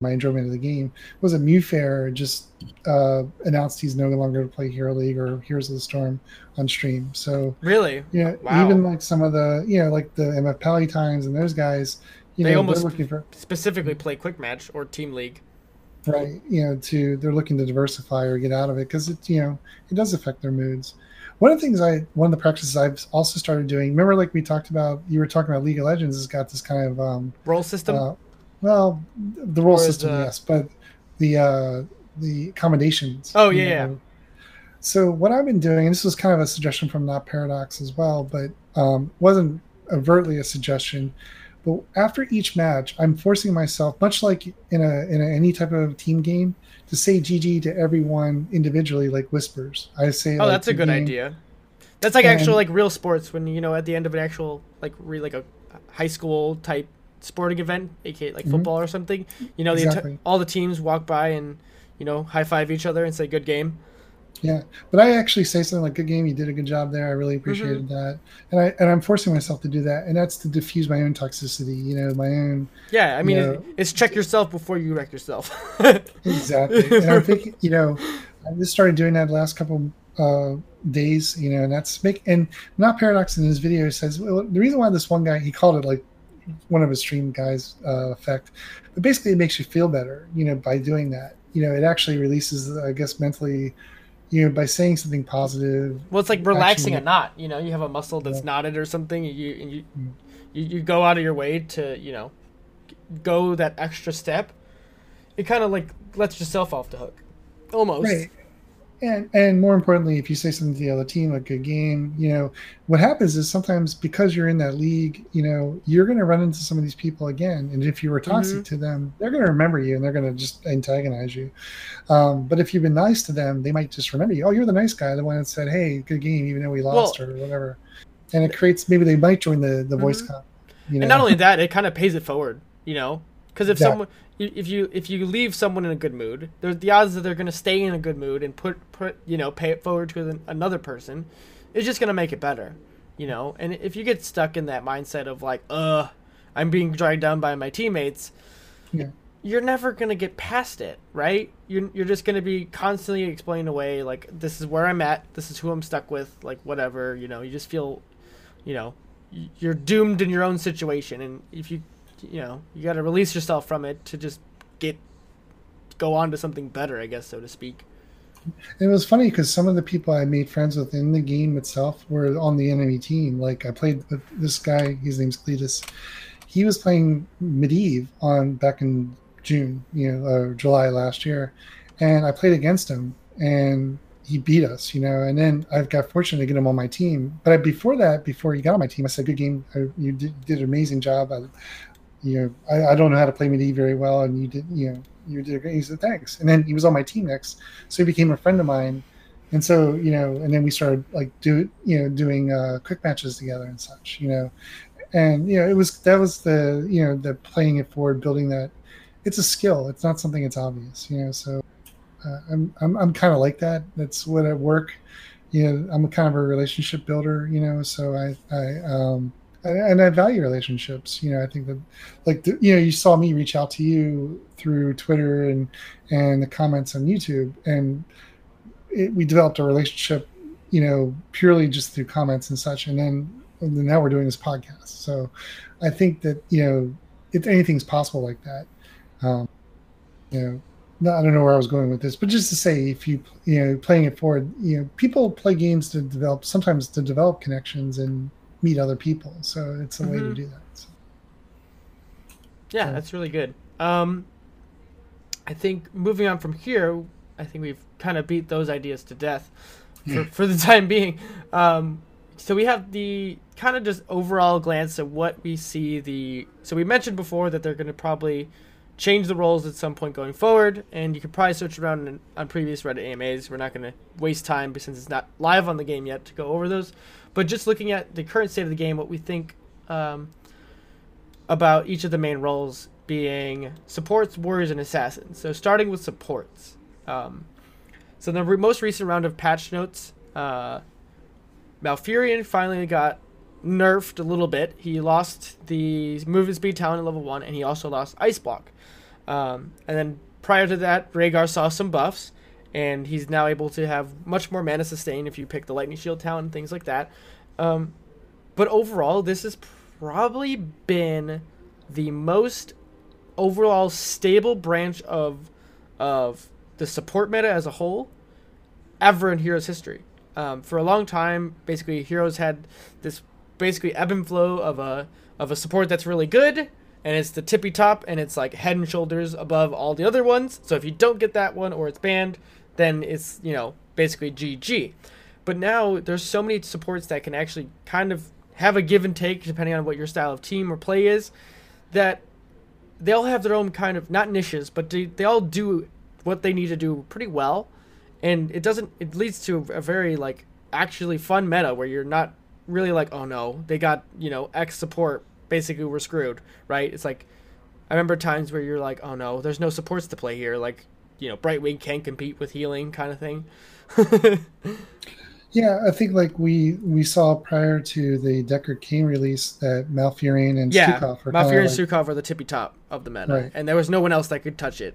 my enjoyment of the game was a Mewfair just uh, announced he's no longer to play Hero League or Heroes of the Storm on stream. So really, yeah, wow. even like some of the you know like the MF Paludynes and those guys, you they know, almost looking for specifically play Quick Match or Team League. Right, you know, to they're looking to diversify or get out of it because it you know it does affect their moods. One of the things I, one of the practices I've also started doing. Remember, like we talked about, you were talking about League of Legends has got this kind of um, role system. Uh, well, the role system, the... yes, but the uh, the accommodations. Oh yeah, yeah. So what I've been doing, and this was kind of a suggestion from Not Paradox as well, but um, wasn't overtly a suggestion. But after each match, I'm forcing myself, much like in a in a, any type of team game, to say GG to everyone individually, like whispers. I say. Oh, like, that's a good game. idea. That's like and, actual like real sports when you know at the end of an actual like re, like a high school type sporting event, aka like mm-hmm. football or something. You know, exactly. the all the teams walk by and you know high five each other and say good game. Yeah, but I actually say something like "Good game, you did a good job there. I really appreciated mm-hmm. that." And I and I'm forcing myself to do that, and that's to diffuse my own toxicity. You know, my own. Yeah, I mean, know, it's check yourself before you wreck yourself. exactly, and I'm thinking, you know, I just started doing that last couple uh, days. You know, and that's make and not paradox in his video says well, the reason why this one guy he called it like one of his stream guys uh, effect, but basically it makes you feel better. You know, by doing that, you know, it actually releases, I guess, mentally you know by saying something positive well it's like relaxing a knot you know you have a muscle that's yeah. knotted or something you you, mm. you you go out of your way to you know go that extra step it kind of like lets yourself off the hook almost right and and more importantly, if you say something to the other team, a good game, you know, what happens is sometimes because you're in that league, you know, you're going to run into some of these people again, and if you were toxic mm-hmm. to them, they're going to remember you and they're going to just antagonize you. Um, but if you've been nice to them, they might just remember you. Oh, you're the nice guy, the one that said, "Hey, good game," even though we lost well, or whatever. And it creates maybe they might join the the mm-hmm. voice comp. You know? And not only that, it kind of pays it forward. You know, because if someone if you if you leave someone in a good mood, there's the odds that they're going to stay in a good mood and put put you know pay it forward to another person, is just going to make it better, you know. And if you get stuck in that mindset of like, uh, I'm being dragged down by my teammates, yeah. you're never going to get past it, right? You're you're just going to be constantly explaining away like this is where I'm at, this is who I'm stuck with, like whatever, you know. You just feel, you know, you're doomed in your own situation, and if you you know you got to release yourself from it to just get go on to something better, I guess, so to speak. It was funny because some of the people I made friends with in the game itself were on the enemy team. Like I played with this guy, his name's Cletus. He was playing Medivh on back in June, you know, or July last year, and I played against him, and he beat us, you know. And then I got fortunate to get him on my team. But before that, before he got on my team, I said, "Good game, you did, did an amazing job you know, I, I, don't know how to play Medivh very well, and you did, you know, you did great. He said thanks, and then he was on my team next, so he became a friend of mine, and so you know, and then we started like do you know doing uh, quick matches together and such, you know, and you know it was that was the you know the playing it forward, building that. It's a skill. It's not something that's obvious, you know. So uh, I'm I'm I'm kind of like that. That's what at work, you know. I'm kind of a relationship builder, you know. So I I um and I value relationships. You know, I think that, like, you know, you saw me reach out to you through Twitter and and the comments on YouTube, and it, we developed a relationship. You know, purely just through comments and such, and then and now we're doing this podcast. So, I think that you know, if anything's possible like that, um, you know. No, I don't know where I was going with this, but just to say, if you you know playing it forward, you know people play games to develop sometimes to develop connections and meet other people. So it's a mm-hmm. way to mm-hmm. do that. So. Yeah, so. that's really good. Um, I think moving on from here, I think we've kind of beat those ideas to death for, for the time being. Um, so we have the kind of just overall glance at what we see the. So we mentioned before that they're going to probably change the roles at some point going forward, and you can probably search around in, on previous Reddit AMAs. We're not going to waste time since it's not live on the game yet to go over those. But just looking at the current state of the game, what we think um, about each of the main roles being supports, warriors, and assassins. So starting with supports. Um, so the re- most recent round of patch notes, uh, Malfurion finally got nerfed a little bit. He lost the movement speed talent at level one, and he also lost ice block. Um, and then prior to that, Rehgar saw some buffs, and he's now able to have much more mana sustain if you pick the Lightning Shield talent and things like that. Um, but overall, this has probably been the most overall stable branch of of the support meta as a whole ever in Heroes history. Um, for a long time, basically, Heroes had this basically ebb and flow of a of a support that's really good, and it's the tippy top, and it's like head and shoulders above all the other ones. So if you don't get that one or it's banned, then it's you know basically GG. But now there's so many supports that can actually kind of have a give and take depending on what your style of team or play is, that they all have their own kind of not niches, but they, they all do what they need to do pretty well, and it doesn't. It leads to a very like actually fun meta where you're not really like, oh no, they got you know X support. Basically, we're screwed, right? It's like I remember times where you're like, oh no, there's no supports to play here. Like you know, Brightwing can't compete with healing kind of thing. yeah, I think like we we saw prior to the Deckard Cain release that Malfurion and yeah, Stukov are Malfurion and like, Stukov are the tippy top of the meta, right. and there was no one else that could touch it.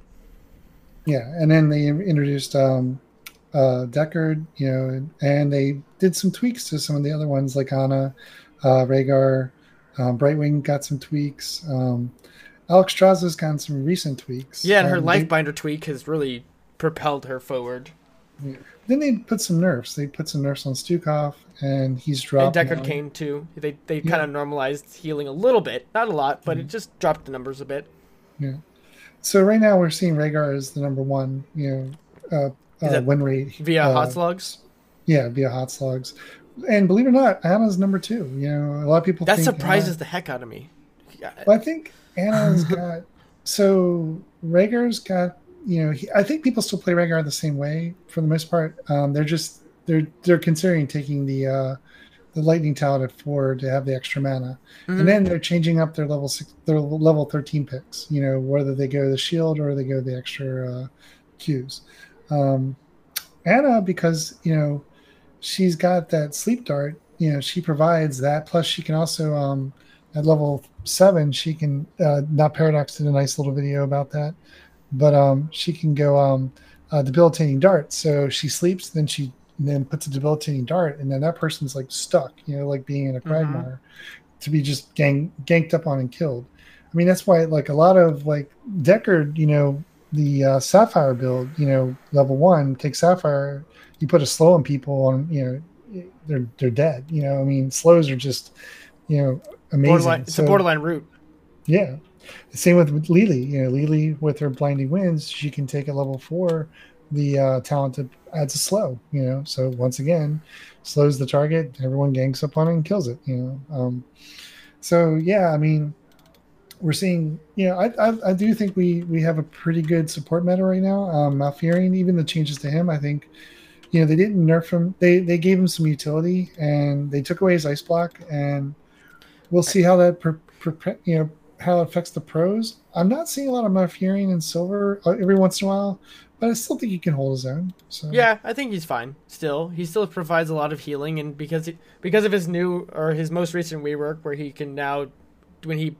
Yeah, and then they introduced um, uh, Deckard, you know, and they did some tweaks to some of the other ones like Ana, uh, Rehgar, um, Brightwing got some tweaks. Um, Alexstrasza's gotten some recent tweaks. Yeah, and her um, Lifebinder they, tweak has really propelled her forward. Yeah. Then they put some nerfs. They put some nerfs on Stukov, and he's dropped. And Deckard Cain too. They they yeah. kind of normalized healing a little bit, not a lot, but mm-hmm. it just dropped the numbers a bit. Yeah. So right now we're seeing Rehgar as the number one, you know, uh, uh, win rate via uh, HotsLogs. Yeah, via HotsLogs, and believe it or not, Ana's number two. You know, a lot of people that surprises Ana, the heck out of me. Well, I think Ana's got so Rehgar's got you know he, I think people still play Rehgar the same way for the most part. Um, they're just they're they're considering taking the uh, the lightning talent at four to have the extra mana, mm-hmm. and then they're changing up their level six, their level thirteen picks. You know whether they go the shield or they go the extra uh, Qs. Um, Ana because you know she's got that sleep dart. You know she provides that. Plus she can also um, at level seven she can uh, not paradox did a nice little video about that, but um, she can go um, uh, debilitating dart. So she sleeps, then she and then puts a debilitating dart, and then that person's like stuck, you know, like being in a mm-hmm. quagmire, mm-hmm. to be just gang ganked up on and killed. I mean, that's why like a lot of like Deckard, you know, the uh, Sapphire build, you know, level one, take Sapphire, you put a slow on people, on you know, they're they're dead. You know, I mean, slows are just, you know, amazing. Borderline, it's so, a borderline route. Yeah. Same with, Li Li. You know, Li Li with her blinding winds, she can take a level four the uh, talented adds a slow, you know. So once again, slows the target, everyone ganks up on it and kills it, you know. Um, so yeah, I mean, we're seeing, you know, I, I, I do think we we have a pretty good support meta right now. Um, Malfurion, even the changes to him, I think, you know, they didn't nerf him. They they gave him some utility and they took away his ice block, and we'll see how that per, per, you know how it affects the pros. I'm not seeing a lot of Malfurion in silver uh, every once in a while, but I still think he can hold his own. So yeah, I think he's fine. Still, he still provides a lot of healing, and because he, because of his new or his most recent rework, where he can now, when he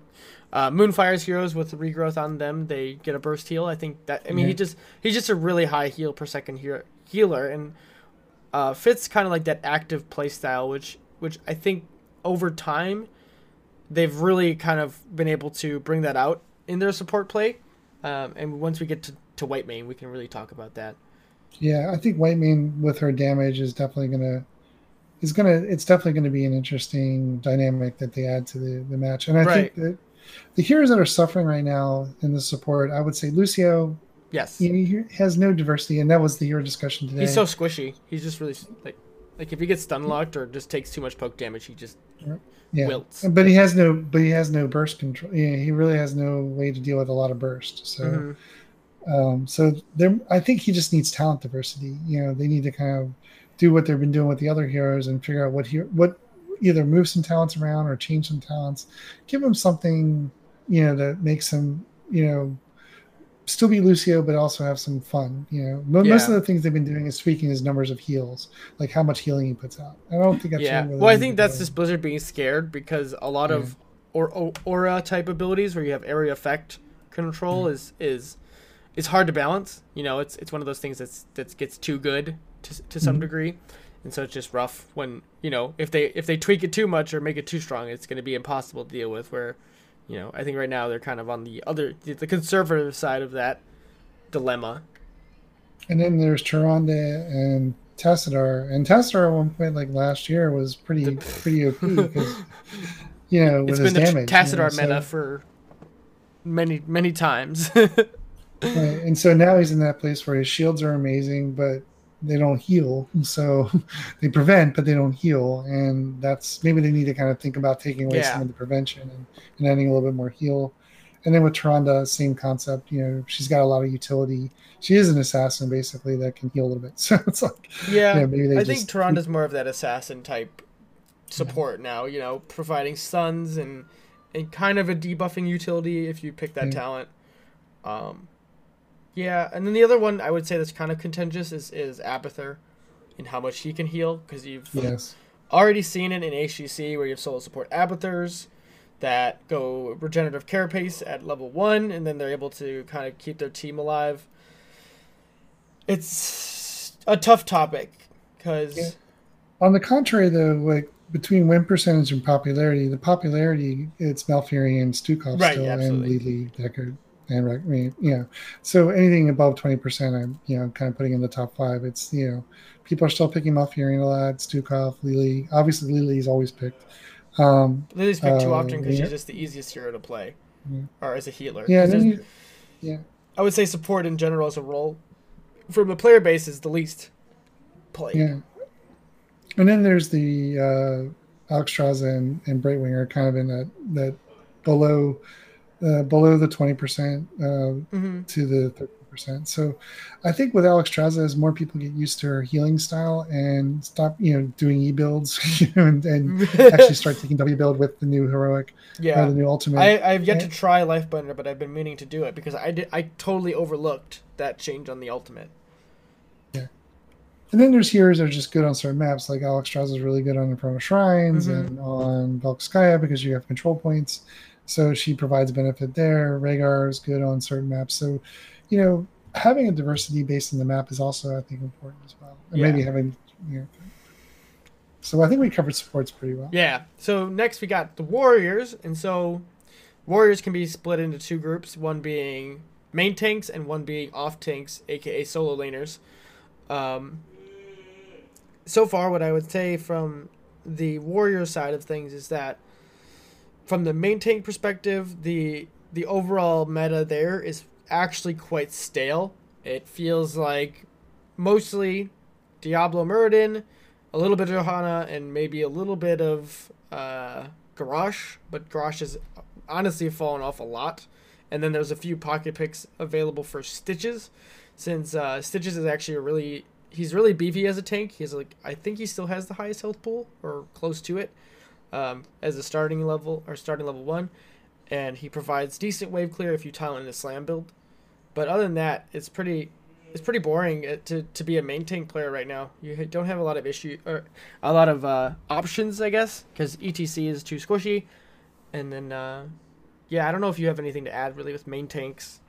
uh, Moonfire's heroes with regrowth on them, they get a burst heal. I think that I mean yeah. he just he's just a really high heal per second healer, healer and uh, fits kind of like that active play style, which which I think over time they've really kind of been able to bring that out in their support play. Um, and once we get to to Whitemane, we can really talk about that. Yeah, I think Whitemane with her damage is definitely gonna is gonna it's definitely gonna be an interesting dynamic that they add to the, the match. And I right. think that the heroes that are suffering right now in the support, I would say Lucio. Yes, he has no diversity, and that was the hero discussion today. He's so squishy. He's just really like like if he gets stun locked or just takes too much poke damage, he just yeah. wilts. But he has no but he has no burst control. Yeah, he really has no way to deal with a lot of burst. So. Mm-hmm um, so there, I think he just needs talent diversity. You know, they need to kind of do what they've been doing with the other heroes and figure out what he, what either move some talents around or change some talents. Give him something, you know, that makes him, you know, still be Lucio, but also have some fun. You know, most yeah. of the things they've been doing is tweaking his numbers of heals, like how much healing he puts out. I don't think that's yeah. Really well, I think that's just Blizzard being scared because a lot yeah. of or, or, aura type abilities where you have area effect control mm-hmm. is is is hard to balance. You know, it's it's one of those things that's that gets too good to to some mm-hmm. degree, and so it's just rough when you know if they if they tweak it too much or make it too strong, it's going to be impossible to deal with. Where, you know, I think right now they're kind of on the other the conservative side of that dilemma. And then there's Tyrande and Tassadar, and Tassadar at one point like last year was pretty the... pretty OP because you know with it's been the Tassadar you know, meta so... for many many times. right. And so now he's in that place where his shields are amazing, but they don't heal. So they prevent, but they don't heal. And that's maybe they need to kind of think about taking away yeah. some of the prevention and, and adding a little bit more heal. And then with Tyrande, same concept. You know, she's got a lot of utility. She is an assassin basically that can heal a little bit. So it's like, yeah, maybe I think Tyrande's more of that assassin type support yeah. now. You know, providing stuns and and kind of a debuffing utility if you pick that yeah. talent. Um, yeah, and then the other one I would say that's kind of contentious is is Abathur, and how much he can heal because you've yes. already seen it in HGC where you have solo support Abathurs that go regenerative carapace at level one, and then they're able to kind of keep their team alive. It's a tough topic because. Yeah. On the contrary, though, like between win percentage and popularity, the popularity it's Malfurion, Stukov right, still, absolutely. and Li Deckard and I mean, you know, so anything above twenty percent, I'm you know kind of putting in the top five. It's you know, people are still picking Malfurion a lot. Stukov, Li Li. Obviously, Li Li is always picked. Um, Li Li's picked uh, too often because yeah. she's just the easiest hero to play, yeah. or as a healer. Yeah, you, yeah. I would say support in general as a role, from a player base, is the least played. Yeah. And then there's the uh, Alexstrasza and, and Brightwing kind of in that that below uh, below the 20% uh, mm-hmm. to the 30%. So I think with Alexstrasza, as more people get used to her healing style and stop, you know, doing E builds you know, and, and actually start taking W build with the new heroic, yeah, the new ultimate. I, have yet and, to try Lifebinder, but I've been meaning to do it because I did. I totally overlooked that change on the ultimate. Yeah. And then there's heroes that are just good on certain maps, like Alex Alexstrasza is really good on Infernal Shrines mm-hmm. and on Velkoskaya because you have control points. So she provides benefit there. Rehgar is good on certain maps. So, you know, having a diversity based in the map is also, I think, important as well. And yeah. maybe having, you know, so I think we covered supports pretty well. Yeah. So next we got the warriors, and so warriors can be split into two groups. One being main tanks and one being off tanks, aka solo laners. Um, so far, what I would say from the warrior side of things is that from the main tank perspective, the the overall meta there is actually quite stale. It feels like mostly Diablo Muradin, a little bit of Johanna, and maybe a little bit of uh, Garrosh, but Garrosh has honestly fallen off a lot. And then there's a few pocket picks available for Stitches, since uh, Stitches is actually a really he's really beefy as a tank. He's like I think he still has the highest health pool or close to it um, as a starting level or starting level one, and he provides decent wave clear if you tile in a slam build. But other than that, it's pretty it's pretty boring uh, to, to be a main tank player right now. You don't have a lot of issue or a lot of uh, options, I guess, because ETC is too squishy. And then, uh, yeah, I don't know if you have anything to add really with main tanks.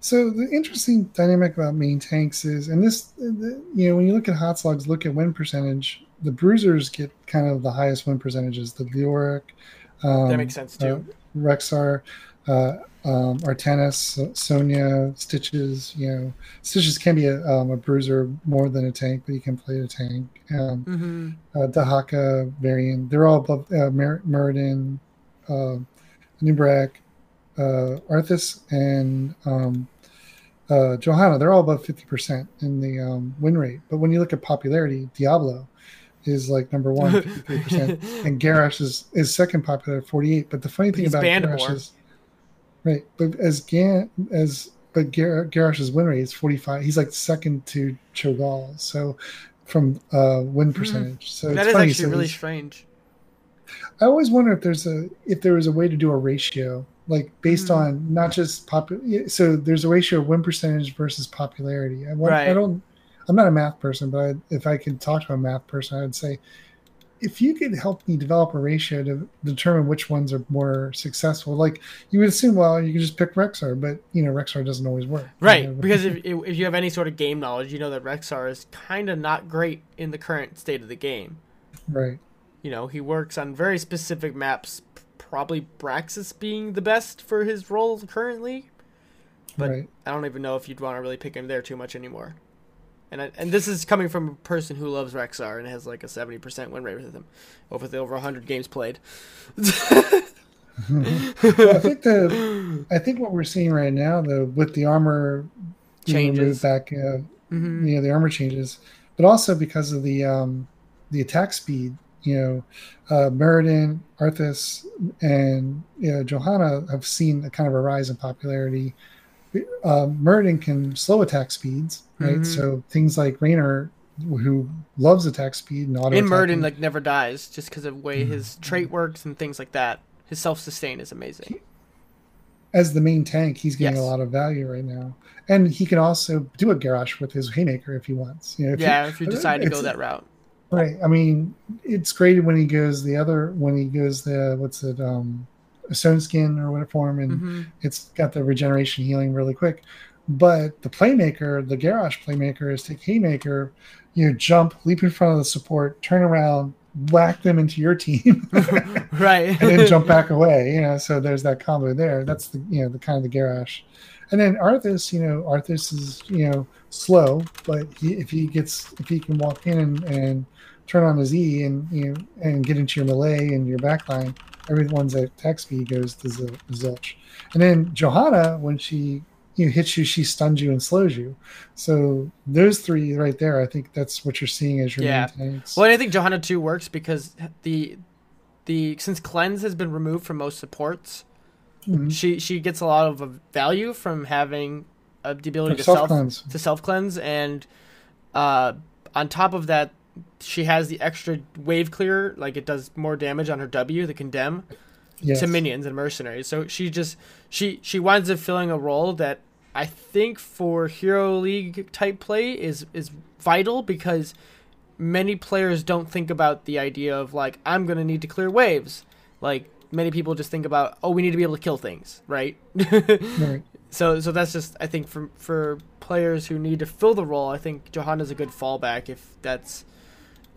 So the interesting dynamic about main tanks is, and this, you know, when you look at HotsLogs, look at win percentage the bruisers get kind of the highest win percentages. The Leoric, um, that makes sense too. Uh, Rexxar, uh, um, Artanis, Sonya, Stitches. You know, Stitches can be a, um, a bruiser more than a tank, but you can play a tank. Um, mm-hmm. uh, Dehaka, Varian, they're all above uh, Mer- Muradin, uh, Nubrak, uh, Arthas, and um, uh, Johanna. They're all above 50% in the um, win rate. But when you look at popularity, Diablo, is like number one, 53%, and Garrosh is, is second popular at 48. But the funny thing about Garrosh is, right, but as Gan as but Gar- Garrosh's win rate is 45. He's like second to Cho'Gall. So from uh, win hmm. percentage. Mm. So that is funny. actually so really strange. I always wonder if there's a if there was a way to do a ratio like based mm. on not just popular. So there's a ratio of win percentage versus popularity. I, right. I don't I'm not a math person, but I, if I could talk to a math person, I would say if you could help me develop a ratio to determine which ones are more successful, like you would assume, well, you can just pick Rexxar, but you know, Rexxar doesn't always work. Right. You know? Because if, if you have any sort of game knowledge, you know that Rexxar is kind of not great in the current state of the game. Right. You know, he works on very specific maps, probably Braxis being the best for his role currently. But right. I don't even know if you'd want to really pick him there too much anymore. And I, and this is coming from a person who loves Rexxar and has like a seventy percent win rate with him, over the over hundred games played. well, I think the I think what we're seeing right now, though, with the armor changes back, uh, mm-hmm. you know, the armor changes, but also because of the um, the attack speed. You know, uh, Muradin, Arthas, and you know, Johanna have seen a kind of a rise in popularity. Uh, Muradin can slow attack speeds, right? Mhm. So things like Raynor, who loves attack speed and auto Muradin, attacking, like never dies just because of the way Mm-hmm. his trait works and things like that. His self sustain is amazing. as the main tank, he's getting Yes. a lot of value right now, and he can also do a Garrosh with his Haymaker if he wants. You know, if he- yeah, if you decide to go that route. Right. I mean, it's great when he goes the other when he goes the what's it um a stone skin or what form and hmm it's got the regeneration healing really quick. But the playmaker, the Garrosh playmaker is take Haymaker, you know, jump, leap in front of the support, turn around, whack them into your team, right. and then jump back away. You know, so there's that combo there. That's the you know the kind of the Garrosh. And then Arthas, you know, Arthas is you know slow, but he, if he gets if he can walk in and, and turn on his E and you know and get into your melee and your backline, everyone's attack speed goes to zil- zilch. And then Johanna, when she you know, hits you, she stuns you and slows you. So those three right there, I think that's what you're seeing as your Yeah. main tanks. Well, I think Johanna 2 works because the the since cleanse has been removed from most supports, Mhm. she she gets a lot of value from having uh, the ability to Self self cleanse. to self cleanse, and uh, on top of that, she has the extra wave clear, like it does more damage on her W, the condemn Yes. to minions and mercenaries. So she just she she winds up filling a role that I think for Hero League type play is is vital because many players don't think about the idea of like I'm gonna need to clear waves. Like many people just think about oh we need to be able to kill things, right? Right. so so that's just I think for for players who need to fill the role, I think Johanna's a good fallback if that's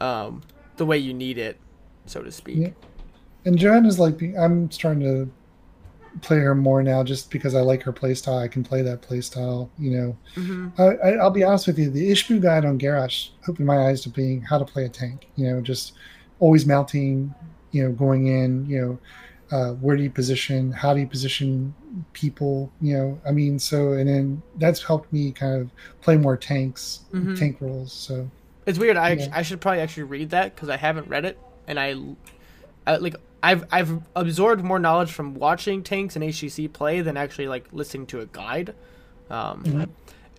um, the way you need it, so to speak. Yeah. And Johanna's like I'm starting to play her more now just because I like her playstyle. I can play that playstyle, you know. hmm I, I, I'll be honest with you, the Ishbu guide on Garrosh opened my eyes to being how to play a tank. You know, just always mounting, you know, going in, you know, uh, where do you position? How do you position people? You know, I mean, so and then that's helped me kind of play more tanks, Mhm. tank roles. So It's weird. I Yeah. I should probably actually read that because I haven't read it, and I, I like I've I've absorbed more knowledge from watching tanks and HGC play than actually like listening to a guide. Um, Mhm.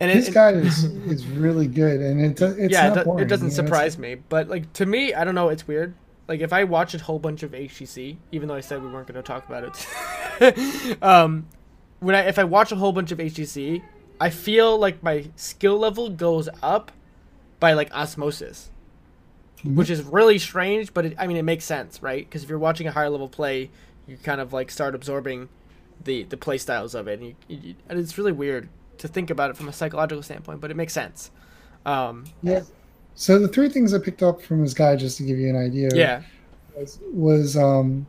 and his it, guide is is really good, and it do- it's yeah, not it, do- boring, it doesn't you know, surprise me. But like to me, I don't know. It's weird. Like if I watch a whole bunch of HGC, even though I said we weren't going to talk about it, um, when I if I watch a whole bunch of HGC, I feel like my skill level goes up by like osmosis, Mhm. which is really strange. But it, I mean, it makes sense, right? Because if you're watching a higher level play, you kind of like start absorbing the the play styles of it, and, you, you, and it's really weird to think about it from a psychological standpoint, but it makes sense. Um, Yeah. So the three things I picked up from his guide, just to give you an idea, yeah. was, was um,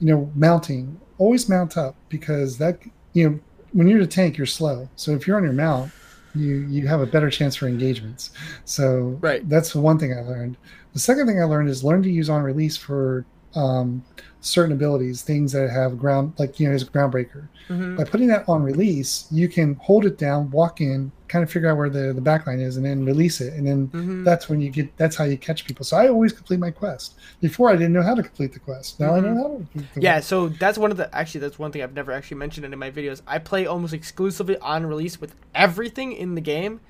you know, mounting. Always mount up because that you know when you're the tank, you're slow. So if you're on your mount, you you have a better chance for engagements. So Right. that's the one thing I learned. The second thing I learned is learn to use on release for um, certain abilities, things that have ground like you know his groundbreaker. hmm By putting that on release, you can hold it down, walk in, kind of figure out where the the backline is, and then release it, and then hmm that's when you get that's how you catch people. So i always complete my quest. Before i didn't know how to complete the quest. Now i know how to complete the Yeah, quest. so that's one of the actually that's one thing I've never actually mentioned in my videos. I play almost exclusively on release with everything in the game,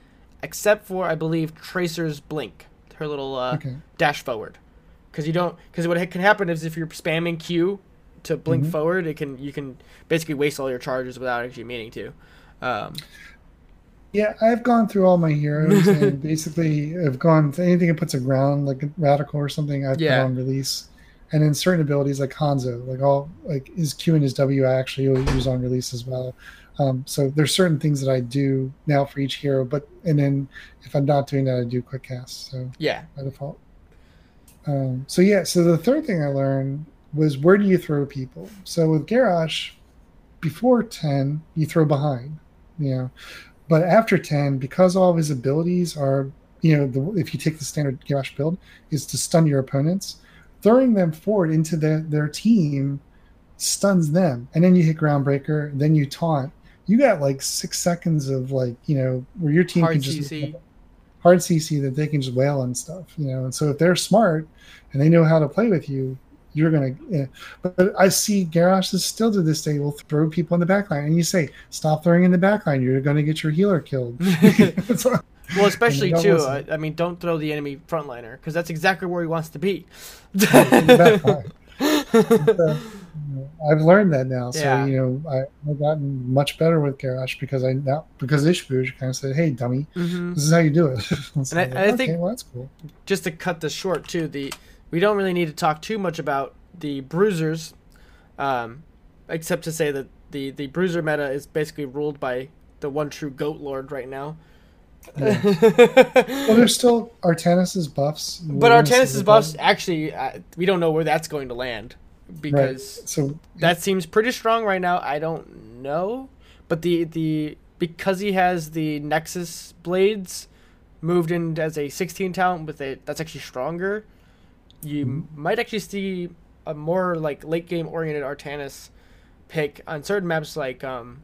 except for I believe Tracer's blink, her little uh, okay. dash forward, because you don't because what can happen is if you're spamming Q to blink Mhm. forward, it can you can basically waste all your charges without actually meaning to. Um, Yeah, I've gone through all my heroes and basically I've gone to anything that puts a ground like a radical or something. I've Yeah. put on release, and then certain abilities like Hanzo, like all like his Q and his W, I actually use on release as well. Um, so there's certain things that I do now for each hero, but and then if I'm not doing that, I do quick cast. So Yeah. by default. Um, so yeah, so the third thing I learned was where do you throw people? So with Garrosh, before ten, you throw behind, you know, but after ten, because all of his abilities are, you know, the, if you take the standard Garrosh build, is to stun your opponents, throwing them forward into their their team stuns them, and then you hit Groundbreaker, then you taunt. You got like six seconds of like you know where your team Hard can just CC. Hard CC that they can just wail on stuff, you know. And so if they're smart and they know how to play with you, you're gonna. Yeah. But I see Garrosh is still to this day will throw people in the backline, and you say, "Stop throwing in the backline. You're gonna get your healer killed." Well, especially too. I, I mean, don't throw the enemy frontliner because that's exactly where he wants to be. in the backline. You know, I've learned that now, so Yeah. you know I, I've gotten much better with Garrosh because I now because Ishbuj kind of said, "Hey, dummy, hmm this is how you do it." So And I- and I think- well, that's cool. Just to cut this short too, the we don't really need to talk too much about the bruisers, um, except to say that the the bruiser meta is basically ruled by the one true goat lord right now. Well, there's still Artanis's buffs, But We're gonna see Artanis' buffs, actually, uh, we don't know where that's going to land because So that seems pretty strong right now. I don't know, but the the because he has the Nexus blades moved in as a 16 talent with a that's actually stronger. You Mhm. might actually see a more like late game oriented Artanis pick on certain maps like um,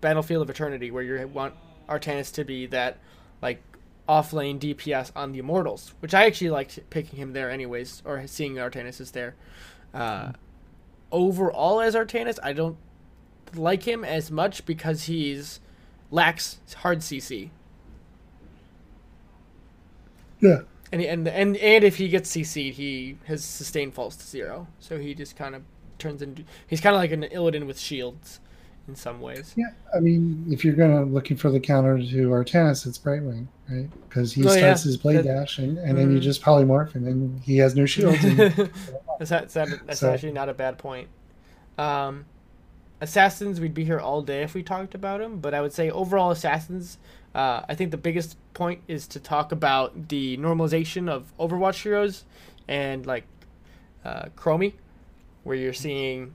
Battlefield of Eternity, where you want Artanis to be that like off lane DPS on the Immortals, which I actually liked picking him there anyways, or seeing Artanis is there. Uh, overall, as Artanis, I don't like him as much because he's lacks hard CC, yeah, and and and and if he gets CC'd, he has sustained falls to zero, so he just kind of turns into he's kind of like an Illidan with shields in some ways. yeah. I mean, if you're gonna looking for the counter to Artanis, it's Brightwing, right? Because he Oh, yeah. starts his blade That- dash, and, and then you Mhm. just polymorph, and then he has no shields. And, that's not, that's, not- that's So- actually not a bad point. Um, assassins, we'd be here all day if we talked about them, but I would say overall assassins. Uh, I think the biggest point is to talk about the normalization of Overwatch heroes and like uh, Chromie, where you're seeing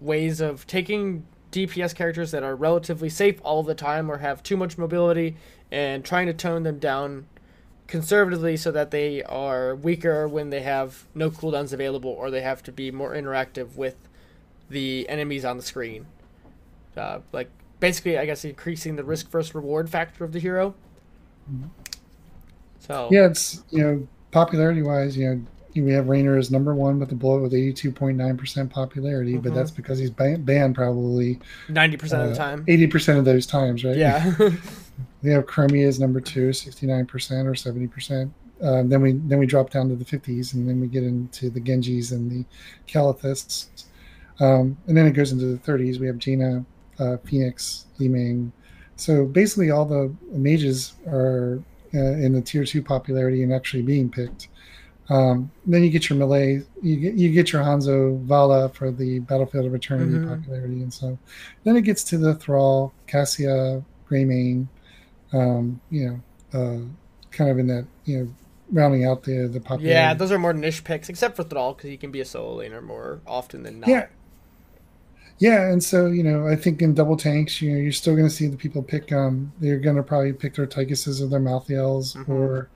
ways of taking DPS characters that are relatively safe all the time or have too much mobility and trying to tone them down conservatively so that they are weaker when they have no cooldowns available or they have to be more interactive with the enemies on the screen. Uh, like basically, I guess increasing the risk versus reward factor of the hero. So yeah, it's you know popularity wise, you know. We have Raynor as number one with the bullet with 82.9% popularity, but Mhm. that's because he's ban- banned probably ninety percent of the uh, time. 80% of those times, right? Yeah. We have Chromie as number two, 69% or 70%. Uh, then we then we drop down to the 50s, and then we get into the Genjis and the Calithists. Um, and then it goes into the 30s. We have Jaina, uh, Phoenix, Li-Ming. So basically, all the mages are uh, in the tier two popularity and actually being picked. Um, then you get your melee, you get you get your Hanzo Valla for the Battlefield of Eternity Mhm. popularity, and so then it gets to the Thrall, Cassia, Greymane, um, you know, uh, kind of in that you know, rounding out the the popularity. yeah, those are more niche picks, except for Thrall because he can be a solo laner more often than not. Yeah. Yeah, and so you know, I think in double tanks, you know, you're still going to see the people pick. Um, they're going to probably pick their Tychuses or their Malthaels, Mhm. or,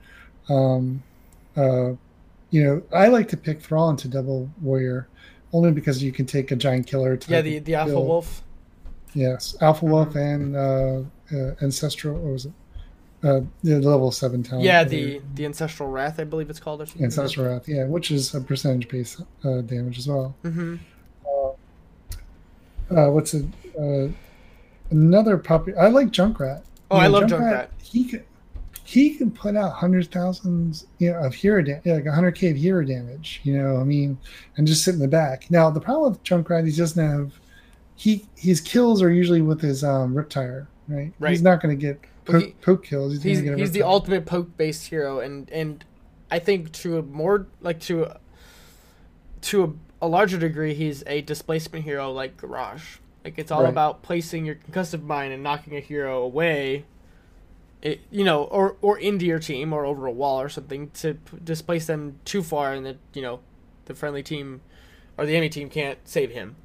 um, uh, you know, I like to pick Thrall into double warrior, only because you can take a giant killer. Yeah, the the Alpha build. Wolf. Yes, Alpha Wolf Mm-hmm. and uh, uh, Ancestral. What was it? Uh, the level seven talent. Yeah, or the the Ancestral Wrath, I believe it's called. Or something. Ancestral Wrath. Yeah, which is a percentage based uh, damage as well. hmm uh, what's it? Uh, another puppy. I like Junkrat. Oh, You I know, love Junkrat. He can he can put out hundred thousands, you know, of hero damage, like hundred k of hero damage. You know, I mean, and just sit in the back. Now the problem with Junkrat, he doesn't have he his kills are usually with his um, RIP-Tire, right? Right. He's not going to get poke, he- poke kills. He's, he's he's the ultimate poke based hero and and I think to a more like to a, to a, a larger degree he's a displacement hero like Garrosh. Like it's all Right. about placing your concussive mine and knocking a hero away. It, you know, or or into your team or over a wall or something to p- displace them too far, and that you know, the friendly team or the enemy team can't save him.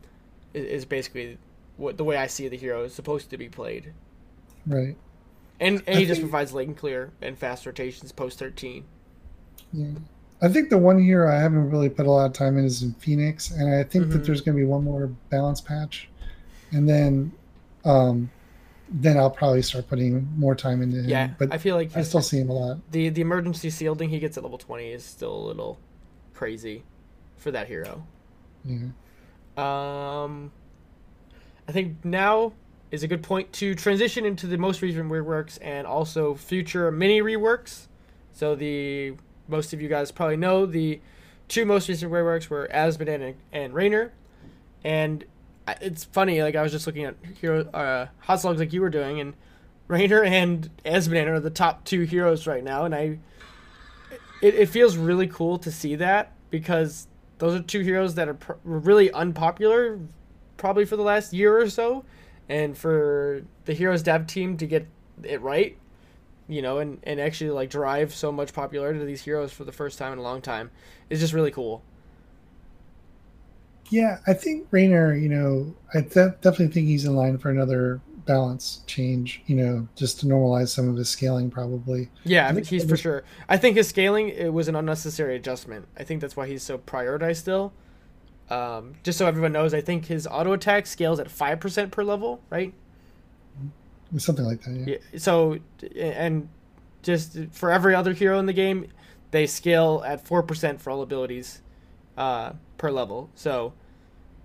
Is, is basically what the way I see the hero is supposed to be played. Right. And, and I he just think- provides lane clear and fast rotations post 13. Yeah. I think the one hero I haven't really put a lot of time in is in Phoenix, and I think that Mhm. there's going to be one more balance patch, and then, um, then I'll probably start putting more time into him. Yeah, but I feel like I still see him a lot. the the emergency shielding he gets at level 20 is still a little crazy for that hero. Yeah. Um, I think now is a good point to transition into the most recent reworks and also future mini reworks. So the most of you guys probably know the two most recent reworks were Azmodan and, and Raynor, and it's funny. Like I was just looking at hero uh, HotsLogs like you were doing, and Raynor and Azmodan are the top two heroes right now, and I. It, it feels really cool to see that because those are two heroes that are pr- really unpopular probably for the last year or so and for the heroes dev team to get it right you know and, and actually like drive so much popularity to these heroes for the first time in a long time is just really cool Yeah, I think Raynor, you know, I de- definitely think he's in line for another balance change, you know, just to normalize some of his scaling, probably. yeah I think he's for sure i think his scaling it was an unnecessary adjustment i think that's why he's so prioritized still um, just so everyone knows i think his auto attack scales at 5% per level right Something like that. Yeah. Yeah, so and just for every other hero in the game, they scale at four percent for all abilities uh, per level. So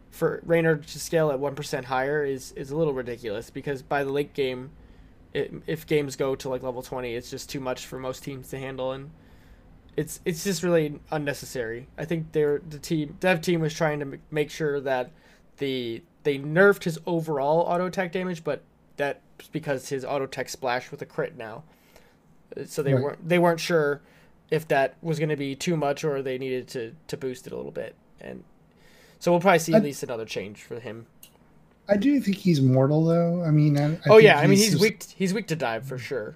for Raynor to scale at one percent higher is is a little ridiculous because by the late game, it, if games go to like level twenty, it's just too much for most teams to handle, and it's it's just really unnecessary. I think they're the team dev team was trying to m- make sure that the they nerfed his overall auto attack damage, but that's because his auto attack splash with a crit now. Uh, So they Right. weren't they weren't sure if that was going to be too much or they needed to to boost it a little bit, and so we'll probably see at I- least another change for him. I do think he's mortal, though. I mean, I, I oh yeah, I mean he's just- weak. He's weak to dive for sure.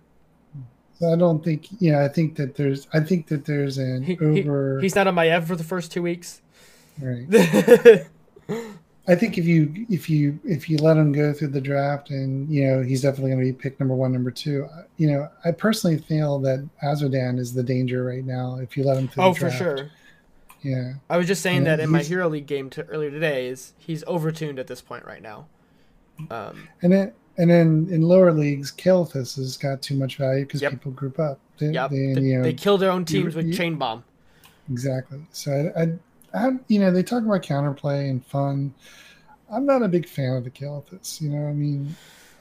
I don't think. Yeah, I think that there's. I think that there's an He, he- over. he's not on my Ev for the first two weeks. right. I think if you if you if you let him go through the draft, and you know he's definitely going to be pick number one, number two. You know, I personally feel that Azmodan is the danger right now. If you let him through. oh for sure. Yeah. I was just saying Yeah, that in my Hero League game to, earlier today is he's overtuned at this point right now. Um, And then and then in lower leagues, Kael'thas has got too much value because Yep. people group up. They, yep, they, they, you know, they kill their own teams with you- chain bomb. exactly. So I, I, I, you know, they talk about counterplay and fun. I'm not a big fan of the Kael'thas. You know, I mean,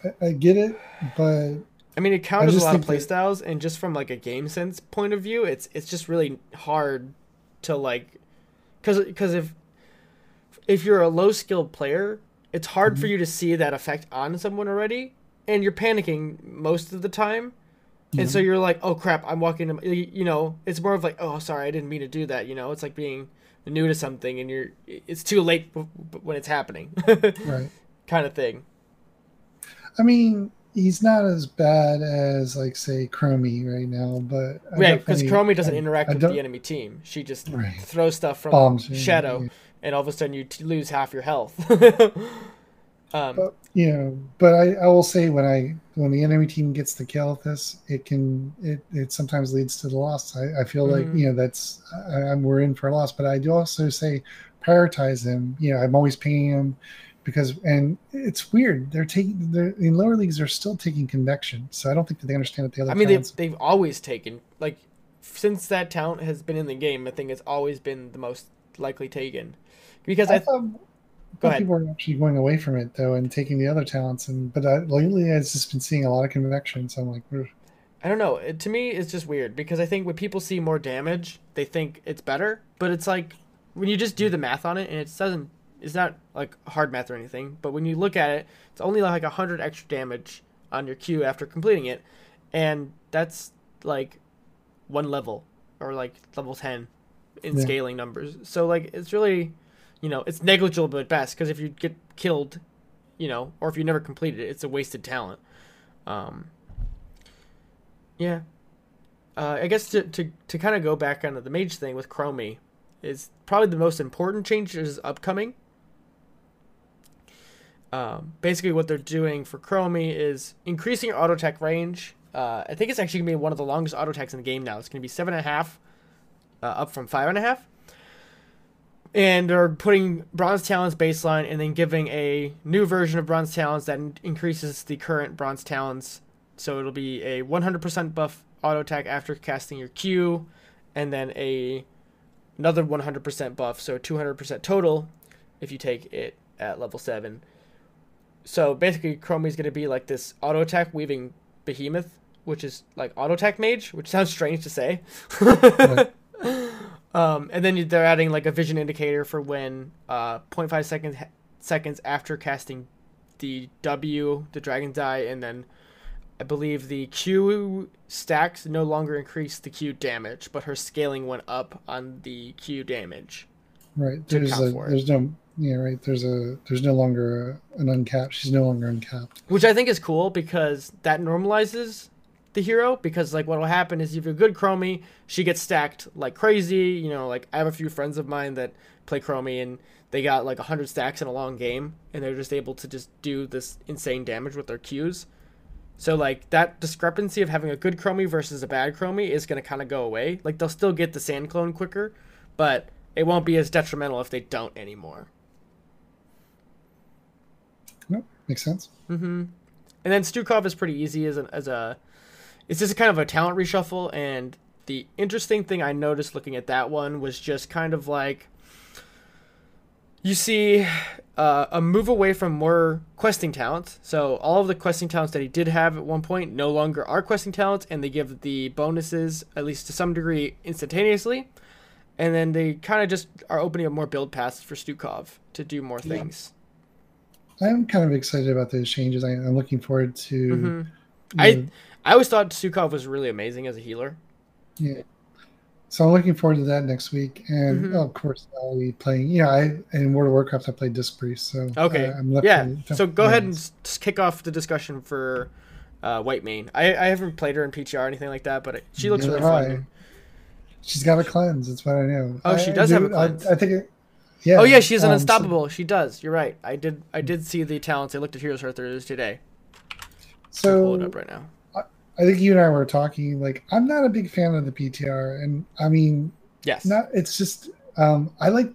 I, I get it, but I mean, it counters a lot of playstyles, and just from like a game sense point of view, it's it's just really hard to like, because because if if you're a low skilled player, it's hard Mm-hmm. for you to see that effect on someone already, and you're panicking most of the time. And so you're like, oh crap, I'm walking. To, you you know, it's more of like, oh sorry, I didn't mean to do that. You know, it's like being new to something, and you're it's too late when it's happening, right. kind of thing. I mean, he's not as bad as like say Chromie right now, but I Right, because Chromie doesn't I- interact I with the enemy team. She just Right. throws stuff from Bombs Shadow, yeah. and all of a sudden you t- lose half your health. um, But you know, but I, I will say when I when the enemy team gets the Kael'thas, it can it, it sometimes leads to the loss. I, I feel like Mhm. you know that's I, I'm we're in for a loss, but I do also say prioritize him. You know, I'm always paying him because and it's weird. They're taking they're in lower leagues. They're still taking convection, so I don't think that they understand that the other. I mean, they've they've always taken like since that talent has been in the game. I think it's always been the most likely taken because I, I thought, go ahead. people are actually going away from it though and taking the other talents. And but I, lately, I've just been seeing a lot of convection. So I'm like. I don't know. It, to me, it's just weird because I think when people see more damage, they think it's better. But it's like when you just do the math on it, and it doesn't. It's not like hard math or anything. But when you look at it, it's only like a hundred extra damage on your Q after completing it, and that's like one level or like level ten in yeah. scaling numbers. So like it's really, you know, it's negligible at best because if you get killed, you know, or if you never completed it, it's a wasted talent. Um, yeah. Uh, I guess to, to, to kind of go back onto the mage thing with Chromie is probably the most important change that is upcoming. Um, basically, what they're doing for Chromie is increasing your auto attack range. Uh, I think it's actually going to be one of the longest auto attacks in the game now. It's going to be seven and a half, uh, up from five and a half. And they're putting Bronze Talons baseline and then giving a new version of Bronze Talons that increases the current Bronze Talons. So it'll be a 100% buff auto attack after casting your Q, and then a another 100% buff, so 200% total if you take it at level 7. So basically, Chromie is going to be like this auto attack weaving behemoth, which is like auto attack mage, which sounds strange to say. um, and then they're adding like a vision indicator for when uh, 0.5 seconds seconds after casting the W, the Dragon's Eye, and then I believe the Q stacks no longer increase the Q damage, but her scaling went up on the Q damage. Right. There's a, there's no yeah right. There's a there's no longer an uncapped. She's no longer uncapped. Which I think is cool because that normalizes the hero because like what will happen is if you're good Chromie, she gets stacked like crazy. You know, like I have a few friends of mine that play Chromie and they got like 100 stacks in a long game and they're just able to just do this insane damage with their Qs. So like that discrepancy of having a good Chromie versus a bad Chromie is going to kind of go away. Like they'll still get the sand clone quicker, but it won't be as detrimental if they don't anymore. Nope, makes sense. Mm-hmm. And then Stukov is pretty easy as a, as a it's just kind of a talent reshuffle and the interesting thing I noticed looking at that one was just kind of like you see uh, a move away from more questing talents. So all of the questing talents that he did have at one point no longer are questing talents, and they give the bonuses at least to some degree instantaneously. And then they kind of just are opening up more build paths for Stukov to do more things. I'm kind of excited about those changes. I, am looking forward to. Mm-hmm. I I always thought Stukov was really amazing as a healer. Yeah. So I'm looking forward to that next week, and mm-hmm. oh, of course I'll be playing. Yeah, I in World of Warcraft I played Disc Priest, so okay, uh, yeah. So go ahead and just kick off the discussion for uh, Whitemane. I, I haven't played her in PTR or anything like that, but it, she looks really fun. She's got a cleanse. That's what I know. Oh, she does I, have a cleanse. I, I think. It, yeah. Oh yeah, she's an um, unstoppable. So, she does. You're right. I did. I did see the talents. I looked at Heroes Hearth today. So pull it up right now. I think you and I were talking. Like, I'm not a big fan of the PTR, and I mean, yes, not. It's just um, I like.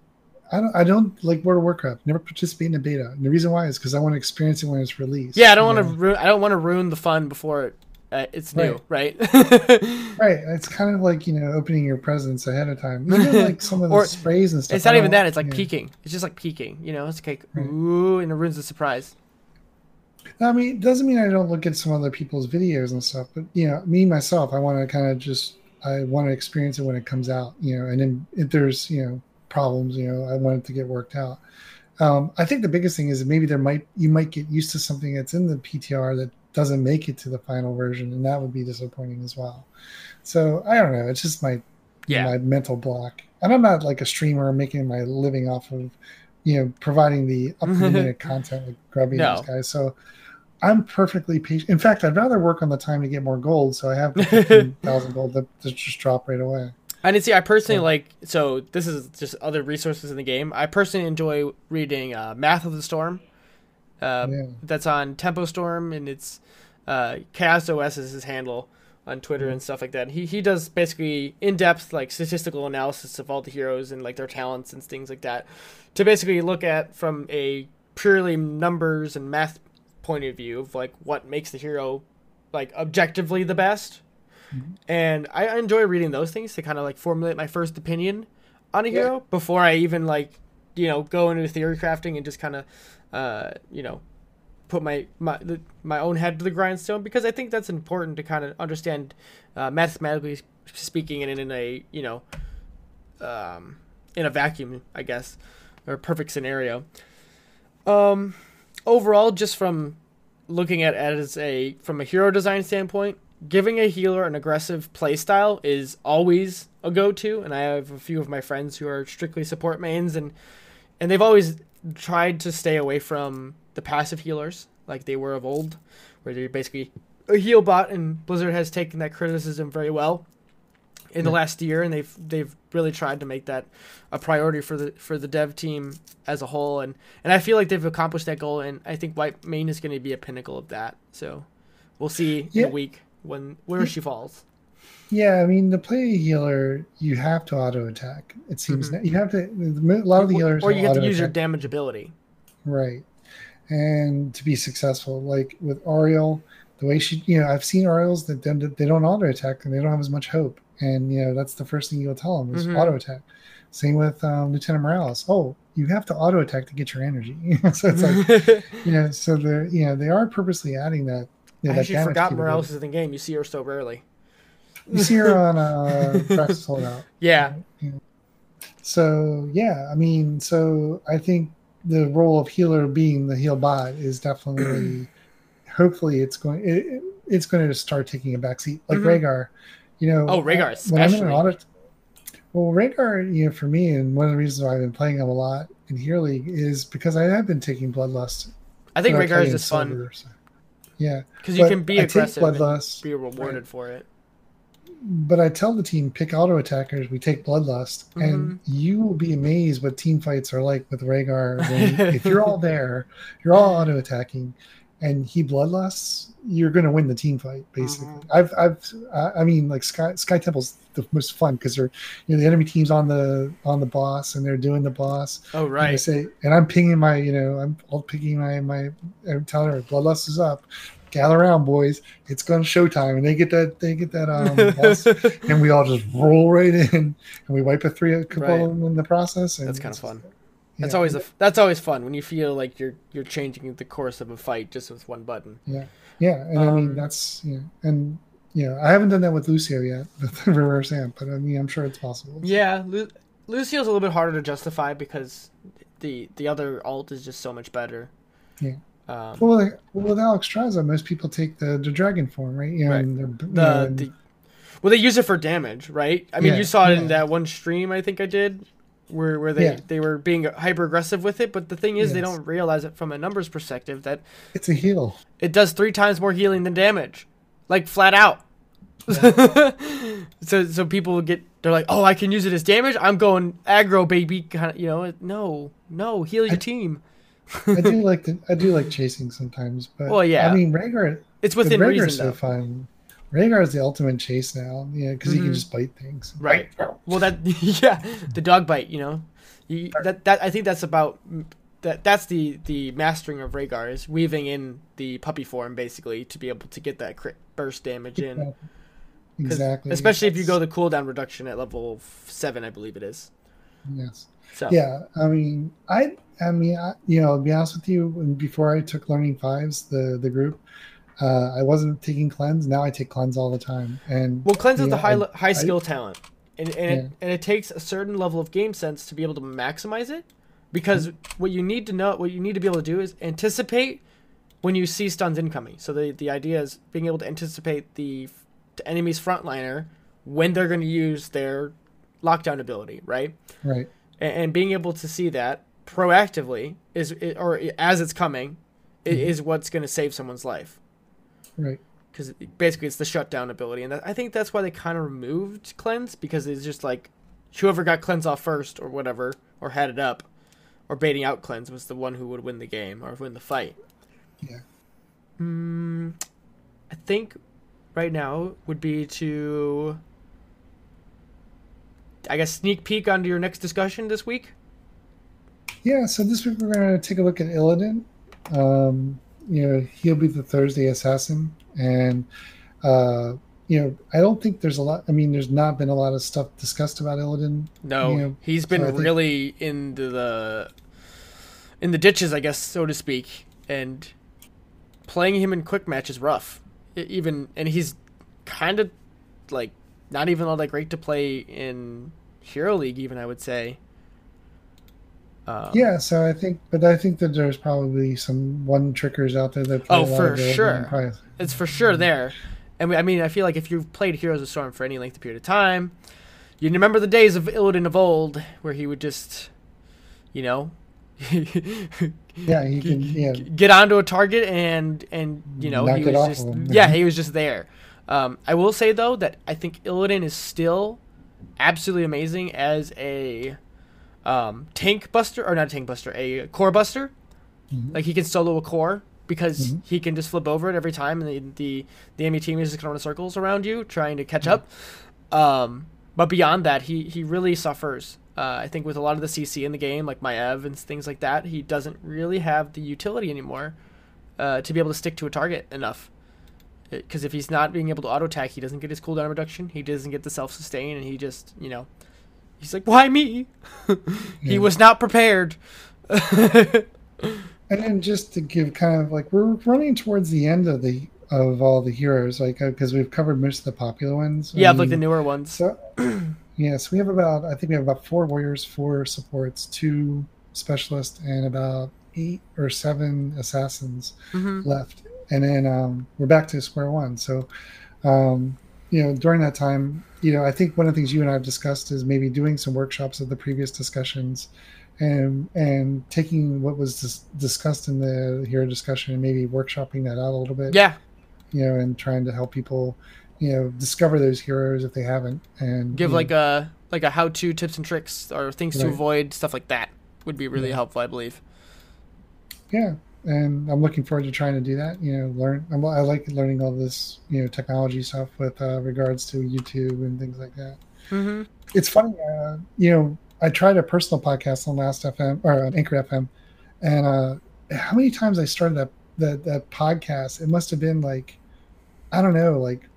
I don't. I don't like World of Warcraft. Never participate in a beta. And the reason why is because I want to experience it when it's released. Yeah, I don't want to. Ru- I don't want to ruin the fun before it, uh, it's new, right? Right. right. It's kind of like you know opening your presents ahead of time. Even like some of the sprays and stuff. It's not even that. It's like yeah. peeking. It's just like peeking. You know, it's like right. ooh, and it ruins the surprise. I mean, it doesn't mean I don't look at some other people's videos and stuff, but you know, me myself, I want to kind of just I want to experience it when it comes out, you know, and then if there's you know problems, you know, I want it to get worked out. Um, I think the biggest thing is maybe there might you might get used to something that's in the PTR that doesn't make it to the final version, and that would be disappointing as well. So I don't know. It's just my yeah. my mental block, and I'm not like a streamer making my living off of you know providing the up to minute content like Grubby no. these guys. So I'm perfectly patient. In fact, I'd rather work on the time to get more gold, so I have thousand gold that, that just drop right away. And see. I personally so. like. So this is just other resources in the game. I personally enjoy reading uh, Math of the Storm. Uh, yeah. That's on Tempo Storm, and it's uh, Chaos OS is his handle on Twitter mm-hmm. and stuff like that. He he does basically in depth like statistical analysis of all the heroes and like their talents and things like that, to basically look at from a purely numbers and math point of view of like what makes the hero like objectively the best. Mm-hmm. And I, I, enjoy reading those things to kind of like formulate my first opinion on a yeah. hero before I even like you know go into theory crafting and just kind of uh, you know put my my the, my own head to the grindstone because I think that's important to kind of understand uh, mathematically speaking and in a you know um, in a vacuum I guess or perfect scenario. Um, overall, just from looking at it as a from a hero design standpoint, giving a healer an aggressive playstyle is always a go-to, and I have a few of my friends who are strictly support mains, and and they've always tried to stay away from the passive healers like they were of old, where they're basically a heal bot, and Blizzard has taken that criticism very well in the hmm. last year, and they've they've really tried to make that a priority for the for the dev team as a whole, and and I feel like they've accomplished that goal, and I think Whitemane is going to be a pinnacle of that. So we'll see Yeah. in a week when where she falls. Yeah, I mean, to play a healer, you have to auto attack. It seems you have to. A lot of the healers Mm-hmm. or you have to use your damage ability. Right. And to be successful, like with Auriel, the way she, you know, I've seen Auriels that they don't auto attack and they don't have as much hope. And, you know, that's the first thing you'll tell them is Mhm. auto attack. Same with um, Lieutenant Morales. Oh, you have to auto attack to get your energy. so it's like, you know, so they're, you know, they are purposely adding that. You know, I that actually forgot. Morales is in the game. You see her so rarely. You see her on uh, Braxis Holdout. Yeah, So yeah, I mean, so I think the role of healer being the heal bot is definitely, hopefully, it's going it, it- it's going to start taking a backseat. Like Mhm. Rehgar, you know. Oh, Rehgar when I'm in audit. Well, Rehgar, you know, for me, and one of the reasons why I've been playing him a lot in Hero League is because I have been taking Bloodlust. I think Rehgar is just fun Silver, so- Yeah, because you can be I aggressive Bloodlust, be rewarded for it. But I tell the team pick auto attackers. We take bloodlust, and Mm-hmm. you will be amazed what team fights are like with Rehgar. When, if you're all there, you're all auto attacking, and he bloodlusts, you're going to win the team fight. Basically, Mhm. I've, I've, I I mean, like Sky Sky Temple's the most fun because they're, you know, the enemy team's on the on the boss and they're doing the boss. Oh And I say, and I'm pinging my, you know, I'm all picking my my. I'm telling her, bloodlust is up. Gather around, boys! It's going to showtime, and they get that. They get that. Um, and we all just roll right in and we wipe a three a couple Right. of them in the process. And That's kinda it's- fun. yeah. That's always a, that's always fun when you feel like you're you're changing the course of a fight just with one button. yeah, yeah. And I Um, mean that's yeah, and you know I haven't done that with Lucio yet, with the reverse amp, but I mean I'm sure it's possible. Yeah, Lu- Lucio's a little bit harder to justify because the the other alt is just so much better. Yeah. Um, Well, like, well, with Alexstrasza, most people take the, the dragon form, right? You know, Right. you the, know, and- the well, they use it for damage, right? I mean, Yeah, you saw it yeah. in that one stream I think I did, where where they Yeah. they were being hyper aggressive with it. But the thing is, they don't realize it from a numbers perspective that it's a heal. it does three times more healing than damage, like flat out. so so people get they're like, oh, I can use it as damage. I'm going aggro, baby. Kind of, you know, no, no, heal your I- team. I do like the, I do like chasing sometimes, but Well, yeah. I mean Rehgar, It's within Rehgar's reason, so though. fun. Rehgar is the ultimate chase now, yeah, because he Mhm. can just bite things. Right. Well, that yeah, the dog bite. You know, you, that that I think that's about that. That's the the mastering of Rehgar is weaving in the puppy form basically to be able to get that crit burst damage in. Exactly. Especially if you go the cooldown reduction at level seven, I believe it is. Yes. So Yeah. I mean, I. I mean, I, you know, to be honest with you, before I took learning fives, the the group, uh, I wasn't taking cleanse. Now I take cleanse all the time, and Well, cleanse is the high I- high I- skill talent, and and, Yeah. it, and it takes a certain level of game sense to be able to maximize it. Because what you need to know, what you need to be able to do is anticipate when you see stuns incoming. So the the idea is being able to anticipate the, the enemy's frontliner when they're going to use their lockdown ability, right? right. And, and being able to see that proactively is or as it's coming, i Mhm. is what's going to save someone's life Right. because basically it's the shutdown ability, and that, I think that's why they kind of removed cleanse because it's just like whoever got cleanse off first or whatever, or had it up, or baiting out cleanse was the one who would win the game or win the fight. Yeah. Hmm. I think right now would be to, I guess, sneak peek onto your next discussion this week. Yeah. So this week we're going to take a look at Illidan. Um, you know, he'll be the Thursday assassin, and uh, you know, I don't think there's a lot. I mean, there's not been a lot of stuff discussed about Illidan. No, Yeah, he's been so I think- really into the in the ditches, I guess, so to speak, and playing him in quick match is rough. Even and he's kind of like not even all that great to play in Hero League. Even I would say. Um, yeah, so I think, but I think that there's probably some one trickers out there that. oh, for sure. Probably, it's for sure there, and I mean, I feel like if you've played Heroes of Storm for any length of period of time, you remember the days of Illidan of old, where he would just, you know, yeah, he can yeah. get onto a target and and you know Knock he was just yeah he was just there. Um, I will say though that I think Illidan is still absolutely amazing as a um, tank buster or not a tank buster, a core buster. Mm-hmm. Like he can solo a core because mm-hmm. he can just flip over it every time, and the the, the enemy team is just going to run circles around you trying to catch mm-hmm. up. Um, but beyond that, he he really suffers. Uh, I think with a lot of the CC in the game, like Maiev and things like that, he doesn't really have the utility anymore uh, to be able to stick to a target enough. Because if he's not being able to auto attack, he doesn't get his cooldown reduction. He doesn't get the self sustain, and he just you know, he's like, why me? he yeah. was not prepared. and then just to give kind of like we're running towards the end of the of all the heroes, like because uh, we've covered most of the popular ones. Yeah, like the newer ones. So, yes, we have about I think we have about four warriors, four supports, two specialists, and about eight or seven assassins mm-hmm. left, and then um, we're back to square one. So, um, you know, during that time, you know, I think one of the things you and I have discussed is maybe doing some workshops of the previous discussions and and taking what was dis- discussed in the hero discussion and maybe workshopping that out a little bit. Yeah, you know, and trying to help people, you know, discover those heroes if they haven't, and give like know, a like a how-to tips and tricks or things right. to avoid stuff like that would be really yeah. helpful, I believe. Yeah, and I'm looking forward to trying to do that. You know, learn. I'm, i like learning all this, you know, technology stuff with uh, regards to YouTube and things like that. Mm-hmm. It's funny, uh, you know. I tried a personal podcast on Last FM or on Anchor FM, and uh, how many times I started that that that podcast? It must have been like I don't know, like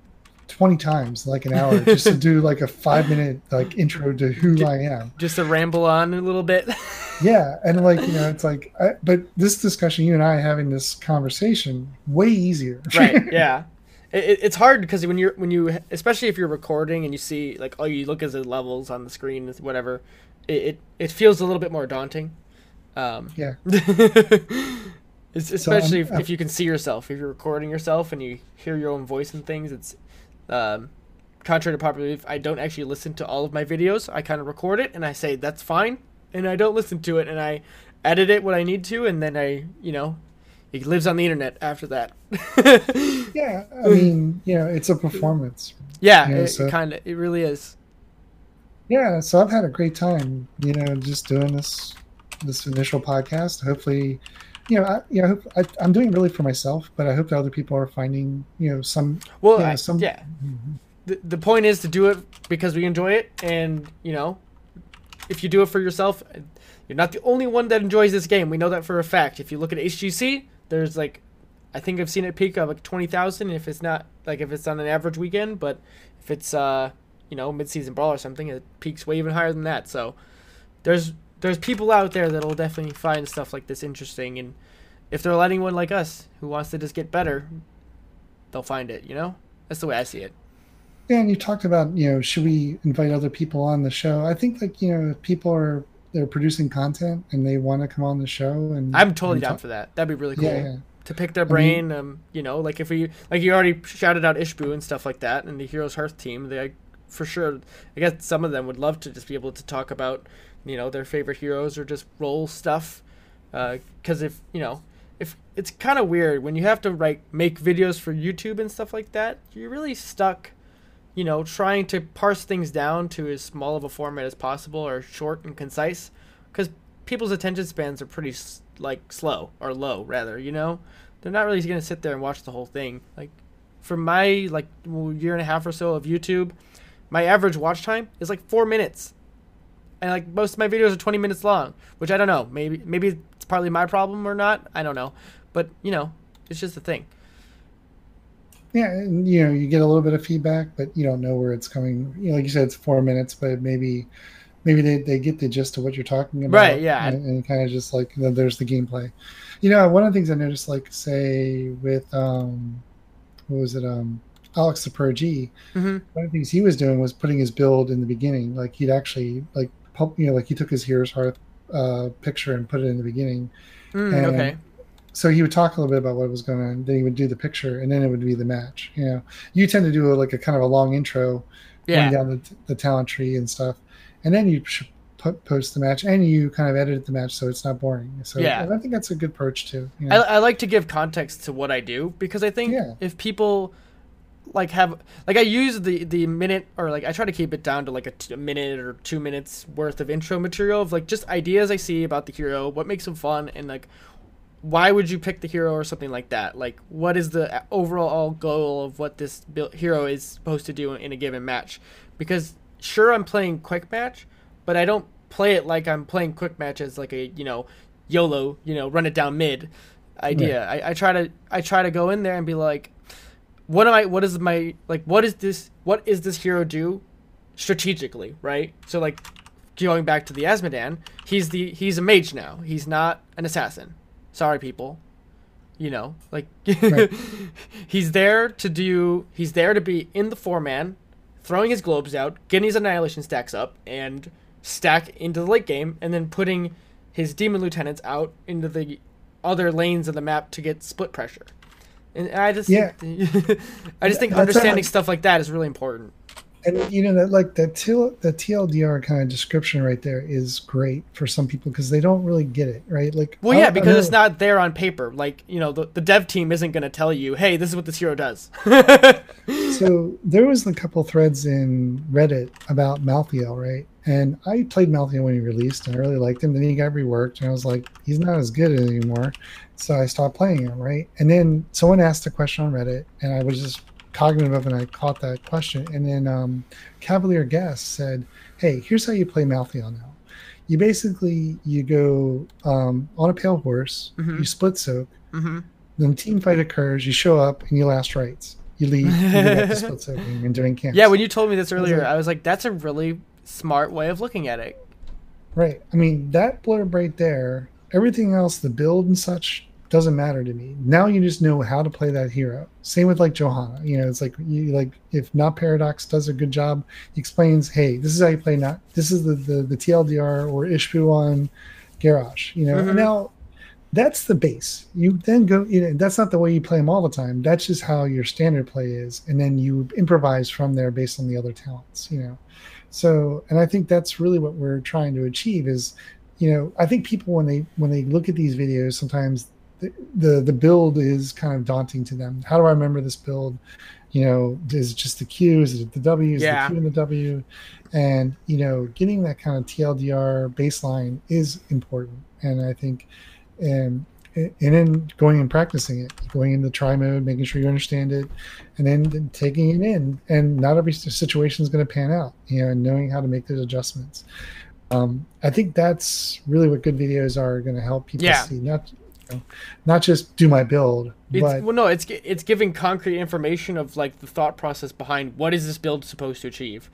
20 times, like an hour, just to do like a five minute like intro to who just, I am. Just to ramble on a little bit. yeah. And like, you know, it's like, I, but this discussion, you and I having this conversation, way easier. right. Yeah. It, it's hard because when you're, when you, especially if you're recording and you see like, oh, you look at the levels on the screen, whatever, it, it, it feels a little bit more daunting. Um, yeah. It's especially so if, if, you can see yourself. If you're recording yourself and you hear your own voice and things, it's um, contrary to popular belief. I don't actually listen to all of my videos. I kind of record it and I say that's fine, and I don't listen to it and I edit it when I need to, and then I, you know, it lives on the internet after that. yeah, I mean, you know, it's a performance. Yeah, you know, it so. kind of, it really is. Yeah, so I've had a great time, you know, just doing this this initial podcast. Hopefully, you know, I, you know, I, am doing really for myself, but I hope that other people are finding, you know, some. Well, you know, some. yeah. Mm-hmm. The, the point is to do it because we enjoy it, and you know, if you do it for yourself, you're not the only one that enjoys this game. We know that for a fact. If you look at HGC, there's like, I think I've seen it peak of like twenty thousand. If it's not like if it's on an average weekend, but if it's uh, you know, mid-season brawl or something, it peaks way even higher than that. So there's there's people out there that'll definitely find stuff like this interesting and if they're letting one like us who wants to just get better they'll find it you know that's the way i see it yeah and you talked about you know should we invite other people on the show i think like you know if people are they're producing content and they want to come on the show and i'm totally and down talk- for that that'd be really cool yeah, yeah. to pick their brain I mean, um you know like if we like you already shouted out ishbu and stuff like that and the heroes hearth team they for sure i guess some of them would love to just be able to talk about you know their favorite heroes or just role stuff because uh, if you know if it's kind of weird when you have to like make videos for youtube and stuff like that you're really stuck you know trying to parse things down to as small of a format as possible or short and concise because people's attention spans are pretty like slow or low rather you know? They're not really going to sit there and watch the whole thing. Like for my like year and a half or so of youtube my average watch time is like four minutes. And like most of my videos are 20 minutes long which i don't know maybe maybe it's partly my problem or not i don't know. But you know it's just a thing yeah and, you know you get a little bit of feedback but you don't know where it's coming you know like you said it's four minutes but maybe maybe they, they get the gist of what you're talking about right yeah and, and kind of just like you know, there's the gameplay you know one of the things i noticed like say with um what was it um alex the pro g mm-hmm. one of the things he was doing was putting his build in the beginning like he'd actually like you know, like he took his Heroes Hearth uh, picture and put it in the beginning. Mm, And okay. So he would talk a little bit about what was going on. Then he would do the picture, and then it would be the match. You know, you tend to do a, like a kind of a long intro, Yeah. going down the, the talent tree and stuff, and then you should put, post the match, and you kind of edit the match so it's not boring. So Yeah. I think that's a good approach too. you I. I like to give context to what I do because I think Yeah. if people like have like I use the the minute or like I try to keep it down to like a, t- a minute or two minutes worth of intro material of like just ideas I see about the hero, what makes him fun, and like why would you pick the hero or something like that? Like what is the overall goal of what this hero is supposed to do in a given match? Because sure I'm playing quick match, but I don't play it like I'm playing quick match as like a you know YOLO, you know, run it down mid idea. I, I try to I try to go in there and be like, what am I? What is my like? What is this? What is this hero do strategically? Right. So like going back to the Azmodan, he's the he's a mage now. He's not an assassin. Sorry, people. You know, like Right. he's there to do. He's there to be in the four man, throwing his globes out, getting his annihilation stacks up, and stack into the late game, and then putting his demon lieutenants out into the other lanes of the map to get split pressure. And I just Yeah. think, I just think understanding stuff like that is really important. And you know that like the TL, the TLDR kind of description right there is great for some people because they don't really get it right. Like Well, yeah, because it's not there on paper. Like you know, the, the dev team isn't going to tell you, "Hey, this is what this hero does." so there was a couple threads in Reddit about Malthael, right? And I played Malthael when he released, and I really liked him. Then he got reworked, and I was like, he's not as good anymore. So I stopped playing him, right? And then someone asked a question on Reddit, and I was just cognitive of, and I caught that question. And then um, Cavalier Guest said, "Hey, here's how you play Malthael now. You basically you go um, on a pale horse, Mhm. you split soak, hmm then team fight occurs, you show up, and you last rites." You leave, you split soaking and doing camps. Yeah, when you told me this was earlier, like- I was like, "That's a really smart way of looking at it." Right. I mean, that blurb right there, everything else, the build and such, doesn't matter to me. Now you just know how to play that hero. Same with like Johanna. You know, it's like you like if not Paradox does a good job, he explains, hey, this is how you play not this is the the, the TLDR or Ishbu on Garrosh. You know, Mhm. now that's the base. You then go, you know, that's not the way you play them all the time. That's just how your standard play is. And then you improvise from there based on the other talents, you know. So, and I think that's really what we're trying to achieve is, you know, I think people when they when they look at these videos, sometimes the the, the build is kind of daunting to them. How do I remember this build? You know, is it just the Q? Is it the W? Is it Yeah. the Q and the W? And you know, getting that kind of TLDR baseline is important. And I think, and and then going and practicing it, going into try mode, making sure you understand it, and then, taking it in. And not every situation is going to pan out, you know, and knowing how to make those adjustments. Um, I think that's really what good videos are going to help people Yeah. see, not know, not just do my build, It's, but well, no, it's it's giving concrete information of like the thought process behind what is this build supposed to achieve,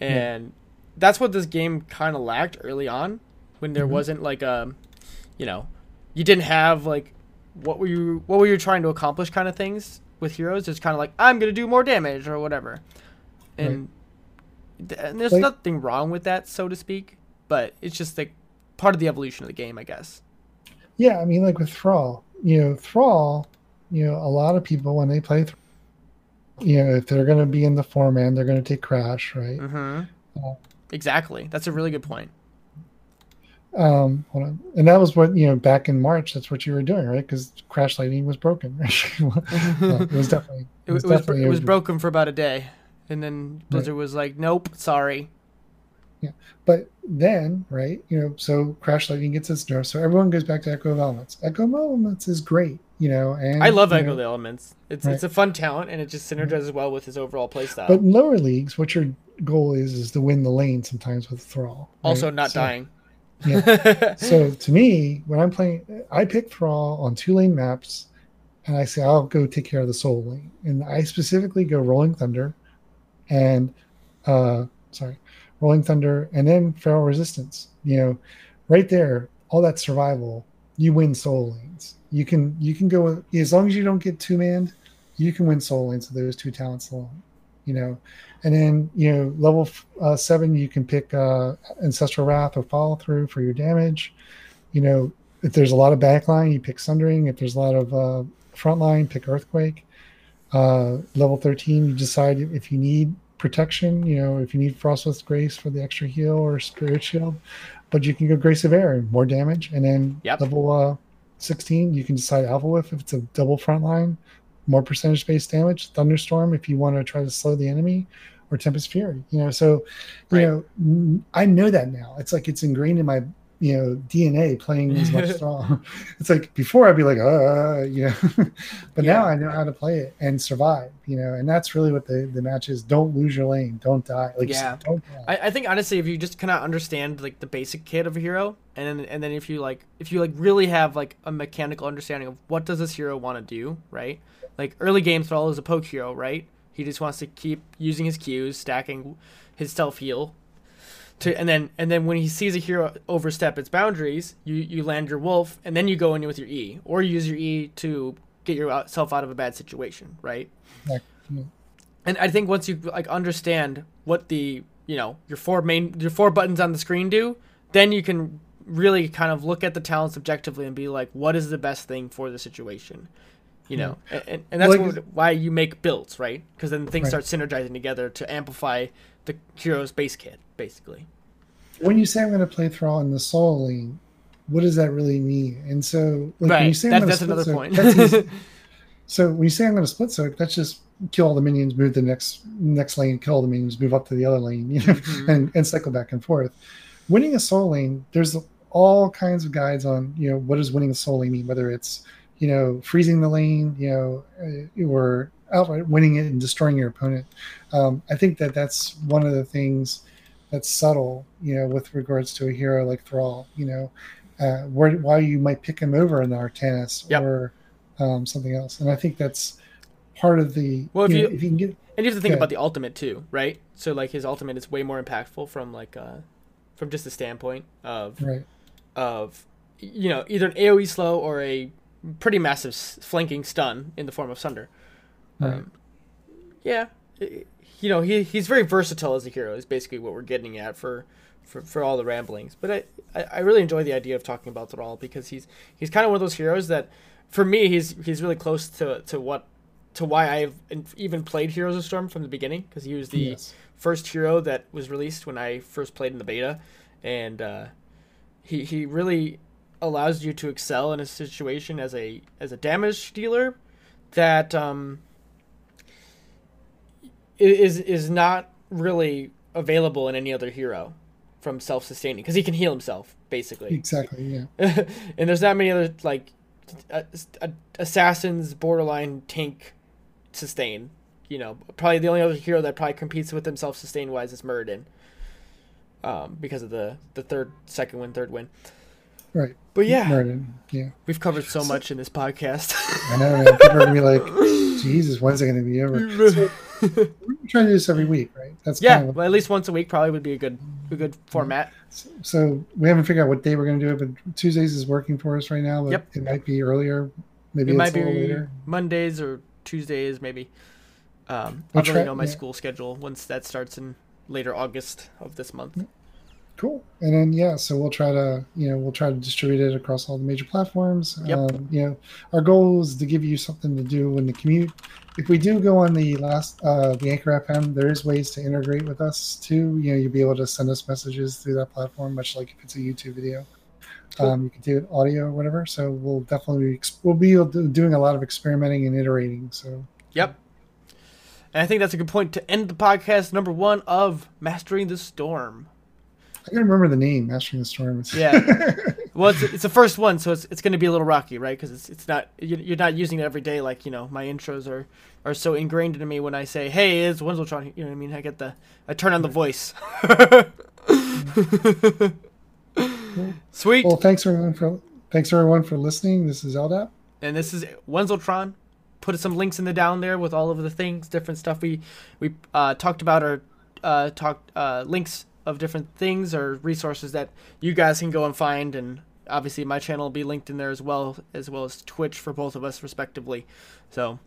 and that's what this game kind of lacked early on, when there Mhm. wasn't like a, you know, you didn't have like what were you what were you trying to accomplish kind of things with heroes. It's kind of like I'm gonna do more damage or whatever, and, th- and there's Like- nothing wrong with that, so to speak, but it's just like part of the evolution of the game, I guess. Yeah, I mean, like with Thrall, you know, Thrall, you know, a lot of people when they play, Thrall, you know, if they're going to be in the four man, they're going to take Crash, right? Mm-hmm. Uh, Exactly. That's a really good point. Um, hold on. And that was what you know back in March. That's what you were doing, right? Because Crash Lightning was broken. It was definitely. It, was, it was, it was broken for about a day, and then Blizzard was like, "Nope, sorry." But then, right? You know, so Crash Lightning gets its nerf, so everyone goes back to Echo of Elements. Echo of Elements is great, you know, and I love Echo know, of the Elements. It's Right. it's a fun talent, and it just synergizes well with his overall playstyle. But in lower leagues, what your goal is is to win the lane sometimes with Thrall. right? also, not So- dying. Yeah. so to me, when I'm playing, I pick Thrall on two lane maps, and I say I'll go take care of the soul lane, and I specifically go Rolling Thunder, and uh, sorry, Rolling Thunder, and then Feral Resistance. You know, right there, all that survival, you win soul lanes. You can you can go as long as you don't get two manned, you can win soul lanes with those two talents alone. you know, and then you know level uh, seven you can pick uh, ancestral wrath or follow through for your damage. You know, if there's a lot of backline, you pick sundering. If there's a lot of uh, frontline, pick earthquake. Uh, level 13, you decide if you need protection, you know, if you need Frostwolf's Grace for the extra heal or Spirit Shield, but you can go Grace of Air, more damage. And then Yep. level uh, 16, you can decide Alpha Whiff if it's a double frontline, more percentage based damage. Thunderstorm if you want to try to slow the enemy, or Tempest Fury. You know, so you Right. know, I know that now. It's like it's ingrained in my you know DNA playing as much strong. It's like before I'd be like, uh, you know, but now I know how to play it and survive. You know, and that's really what the the match is. Don't lose your lane. Don't die. Like Yeah. don't. I, I think honestly, if you just cannot understand like the basic kit of a hero, and then and then if you like if you like really have like a mechanical understanding of what does this hero want to do, right? Like early game Thrall is a poke hero, right? He just wants to keep using his Qs, stacking his self heal. To, and then and then when he sees a hero overstep its boundaries, you you land your wolf, and then you go in with your E, or you use your E to get yourself out of a bad situation, right? You and I think once you like understand what the you know your four main your four buttons on the screen do, then you can really kind of look at the talents objectively and be like, what is the best thing for the situation, you know, and, and, and that's Like- what, why you make builds, right? Because then things Right. start synergizing together to amplify the hero's base kit, basically. when you say I'm going to play Thrall in the Soul Lane, what does that really mean? And so, like, when you right. say I'm gonna that's split another soak, point. that's. So when you say I'm going to split soak, that's just kill all the minions, move the next next lane, kill all the minions, move up to the other lane, you know, Mhm. and, and cycle back and forth. Winning a soul lane, there's all kinds of guides on you know what does winning a soul lane mean, whether it's you know freezing the lane, you know, or outright winning it and destroying your opponent. Um, I think that that's one of the things that's subtle, you know, with regards to a hero like Thrall, you know, uh, where why you might pick him over in the Artanis Yep. or um, something else. And I think that's part of the. Well, if you, know, you- if you can get And you have to think about the ultimate too, right? So like his ultimate is way more impactful from like uh from just the standpoint of right, of you know either an AOE slow or a pretty massive flanking stun in the form of Sunder. Right, Um, yeah, you know he he's very versatile as a hero. Is basically what we're getting at for for, for all the ramblings. But I, I really enjoy the idea of talking about Thrall because he's he's kind of one of those heroes that for me he's he's really close to to what to why I've even played Heroes of Storm from the beginning because he was the yes, first hero that was released when I first played in the beta, and uh, he he really allows you to excel in a situation as a as a damage dealer that um, is is not really available in any other hero from self sustaining because he can heal himself basically exactly, yeah, and there's not many other like uh, assassins borderline tank sustain you know probably the only other hero that probably competes with himself sustain wise is Muradin um, because of the the third second win third win right. but yeah Murder, yeah. we've covered so much in this podcast I know, man. People are gonna be like, "Jesus, when's it gonna be over?" So, we're trying to do this every week, right? That's yeah kind of well, at least once a week probably would be a good a good format So we haven't figured out what day we're going to do it, but Tuesdays is working for us right now. But Yep. it might be earlier. Maybe it it's might be later. Mondays or Tuesdays maybe um, I'll really know my yeah. school schedule once that starts in later August of this month Cool. And then yeah, so we'll try to you know we'll try to distribute it across all the major platforms. Yep. Um, you know, our goal is to give you something to do in the commute. If we do go on the last uh, the Anchor FM, there is ways to integrate with us too. You know, you'll be able to send us messages through that platform, much like if it's a YouTube video. Cool. Um, you can do it audio or whatever. So we'll definitely be, we'll be doing a lot of experimenting and iterating. So Yep. And I think that's a good point to end the podcast number one of Mastering the Storm. I can't remember the name, Mastering the Storm. Yeah. Well, it's, it's the first one, so it's, it's going to be a little rocky, right? Because it's, it's not you- you're not using it every day. Like you know, my intros are, are so ingrained into me when I say, "Hey, it's Wenzeltron." You know what I mean? I get the I turn on the voice. Sweet. well, thanks everyone for thanks everyone for listening. This is LDAP. and this is Wenzeltron. Put some links in the down there with all of the things, different stuff we we uh, talked about, or uh, talked uh, links of different things or resources that you guys can go and find and obviously my channel will be linked in there as well as well as twitch for both of us respectively. So.